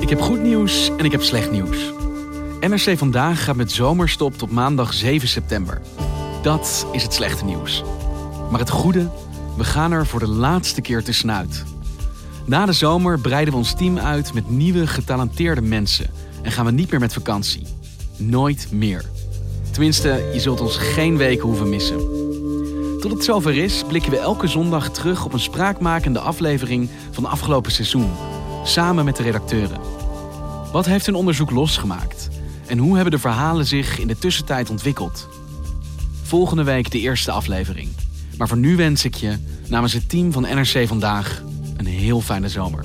Ik heb goed nieuws en ik heb slecht nieuws. NRC Vandaag gaat met zomerstop tot maandag 7 september. Dat is het slechte nieuws. Maar het goede, we gaan er voor de laatste keer tussenuit. Na de zomer breiden we ons team uit met nieuwe getalenteerde mensen en gaan we niet meer met vakantie. Nooit meer. Tenminste, je zult ons geen weken hoeven missen. Tot het zover is, blikken we elke zondag terug op een spraakmakende aflevering van afgelopen seizoen. Samen met de redacteuren. Wat heeft hun onderzoek losgemaakt? En hoe hebben de verhalen zich in de tussentijd ontwikkeld? Volgende week de eerste aflevering. Maar voor nu wens ik je, namens het team van NRC Vandaag, een heel fijne zomer.